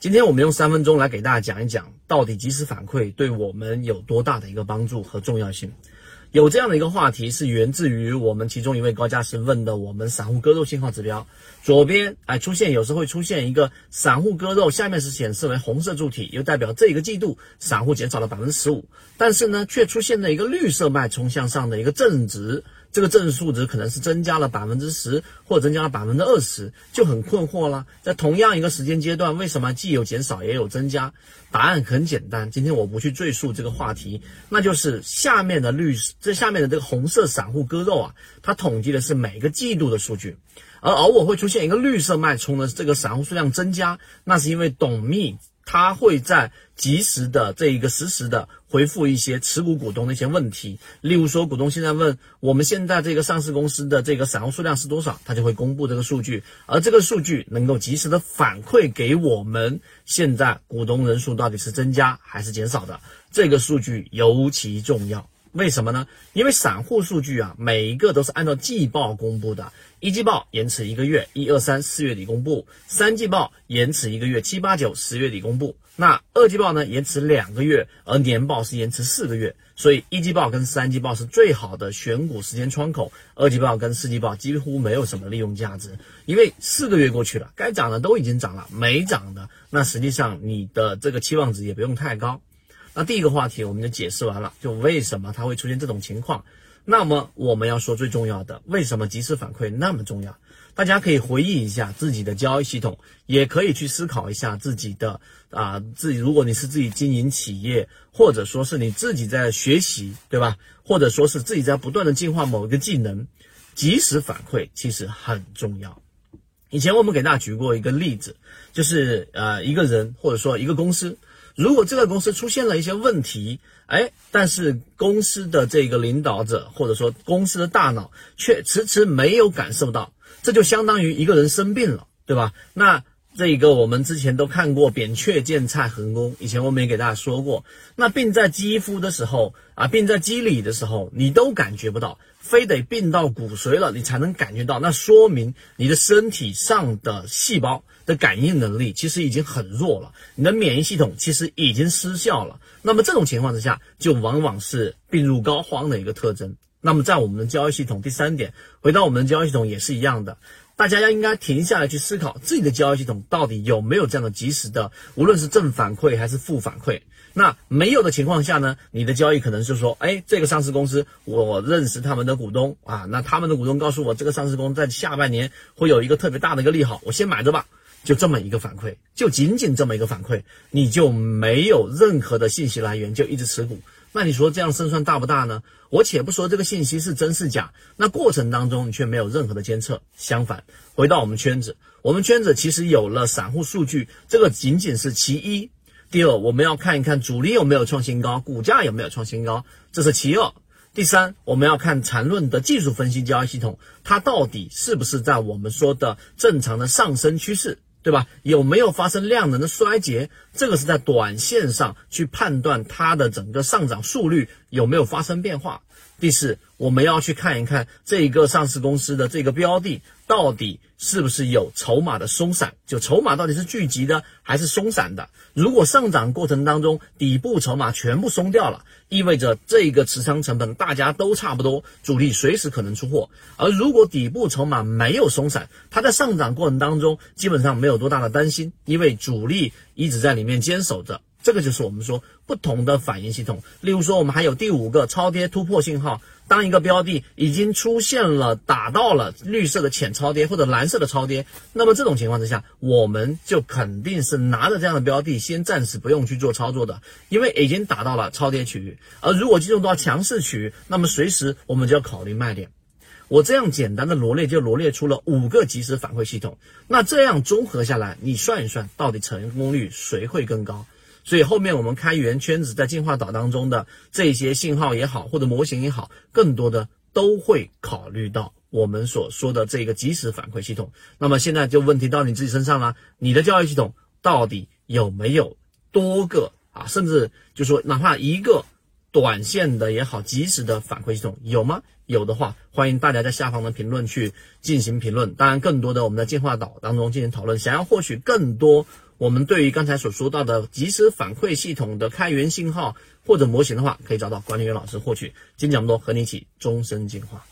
今天我们用三分钟来给大家讲一讲，到底及时反馈对我们有多大的一个帮助和重要性。有这样的一个话题是源自于我们其中一位高价师问的我们散户割肉信号指标，左边哎出现有时会出现一个散户割肉，下面是显示为红色柱体，又代表这一个季度散户减少了百分之十五，但是呢却出现了一个绿色脉冲向上的一个正值。这个正数值可能是增加了百分之十，或者增加了百分之二十，就很困惑了。在同样一个时间阶段，为什么既有减少也有增加？答案很简单，今天我不去赘述这个话题，那就是下面的绿，这下面的这个红色散户割肉啊，它统计的是每个季度的数据，而偶尔会出现一个绿色脉冲的这个散户数量增加，那是因为董秘。他会在及时的这一个实时的回复一些持股股东的一些问题，例如说股东现在问我们现在这个上市公司的这个散户数量是多少，他就会公布这个数据，而这个数据能够及时的反馈给我们现在股东人数到底是增加还是减少的，这个数据尤其重要。为什么呢？因为散户数据啊，每一个都是按照季报公布的，一季报延迟一个月，一二三四月底公布；三季报延迟一个月，七八九十月底公布。那二季报呢，延迟两个月，而年报是延迟四个月。所以一季报跟三季报是最好的选股时间窗口，二季报跟四季报几乎没有什么利用价值，因为四个月过去了，该涨的都已经涨了，没涨的那实际上你的这个期望值也不用太高。那第一个话题我们就解释完了，就为什么它会出现这种情况。那么我们要说最重要的，为什么及时反馈那么重要？大家可以回忆一下自己的交易系统，也可以去思考一下自己的啊，自己如果你是自己经营企业，或者说是你自己在学习，对吧？或者说是自己在不断的进化某一个技能，及时反馈其实很重要。以前我们给大家举过一个例子，就是呃一个人或者说一个公司。如果这个公司出现了一些问题，哎，但是公司的这个领导者或者说公司的大脑却迟迟没有感受到，这就相当于一个人生病了，对吧？那这一个我们之前都看过扁鹊见蔡桓公，以前我们也给大家说过，那病在肌肤的时候啊，病在肌理的时候，你都感觉不到。非得病到骨髓了，你才能感觉到，那说明你的身体上的细胞的感应能力其实已经很弱了，你的免疫系统其实已经失效了。那么这种情况之下，就往往是病入膏肓的一个特征。那么在我们的交易系统，第三点，回到我们的交易系统也是一样的。大家要应该停下来去思考自己的交易系统到底有没有这样的及时的，无论是正反馈还是负反馈。那没有的情况下呢，你的交易可能是说，哎，这个上市公司我认识他们的股东啊，那他们的股东告诉我，这个上市公司在下半年会有一个特别大的一个利好，我先买着吧。就这么一个反馈，就仅仅这么一个反馈，你就没有任何的信息来源，就一直持股。那你说这样胜算大不大呢？我且不说这个信息是真是假，那过程当中你却没有任何的监测。相反，回到我们圈子，我们圈子其实有了散户数据，这个仅仅是其一。第二，我们要看一看主力有没有创新高，股价有没有创新高，这是其二。第三，我们要看缠论的技术分析交易系统，它到底是不是在我们说的正常的上升趋势。对吧？有没有发生量能的衰竭？这个是在短线上去判断它的整个上涨速率有没有发生变化。第四，我们要去看一看这一个上市公司的这个标的到底是不是有筹码的松散，就筹码到底是聚集的还是松散的。如果上涨过程当中底部筹码全部松掉了，意味着这个持仓成本大家都差不多，主力随时可能出货。而如果底部筹码没有松散，它在上涨过程当中基本上没有多大的担心，因为主力一直在里面坚守着。这个就是我们说不同的反应系统。例如说，我们还有第五个超跌突破信号。当一个标的已经出现了打到了绿色的浅超跌或者蓝色的超跌，那么这种情况之下，我们就肯定是拿着这样的标的先暂时不用去做操作的，因为已经打到了超跌区域。而如果进入到强势区域，那么随时我们就要考虑卖点。我这样简单的罗列就罗列出了五个即时反馈系统。那这样综合下来，你算一算，到底成功率谁会更高？所以后面我们开源圈子在进化岛当中的这些信号也好，或者模型也好，更多的都会考虑到我们所说的这个即时反馈系统。那么现在就问题到你自己身上了，你的教育系统到底有没有多个啊？甚至就说哪怕一个短线的也好，即时的反馈系统有吗？有的话，欢迎大家在下方的评论去进行评论。当然，更多的我们在进化岛当中进行讨论。想要获取更多。我们对于刚才所说到的及时反馈系统的开源信号或者模型的话，可以找到管理员老师获取。今天讲这么多，和你一起终身进化。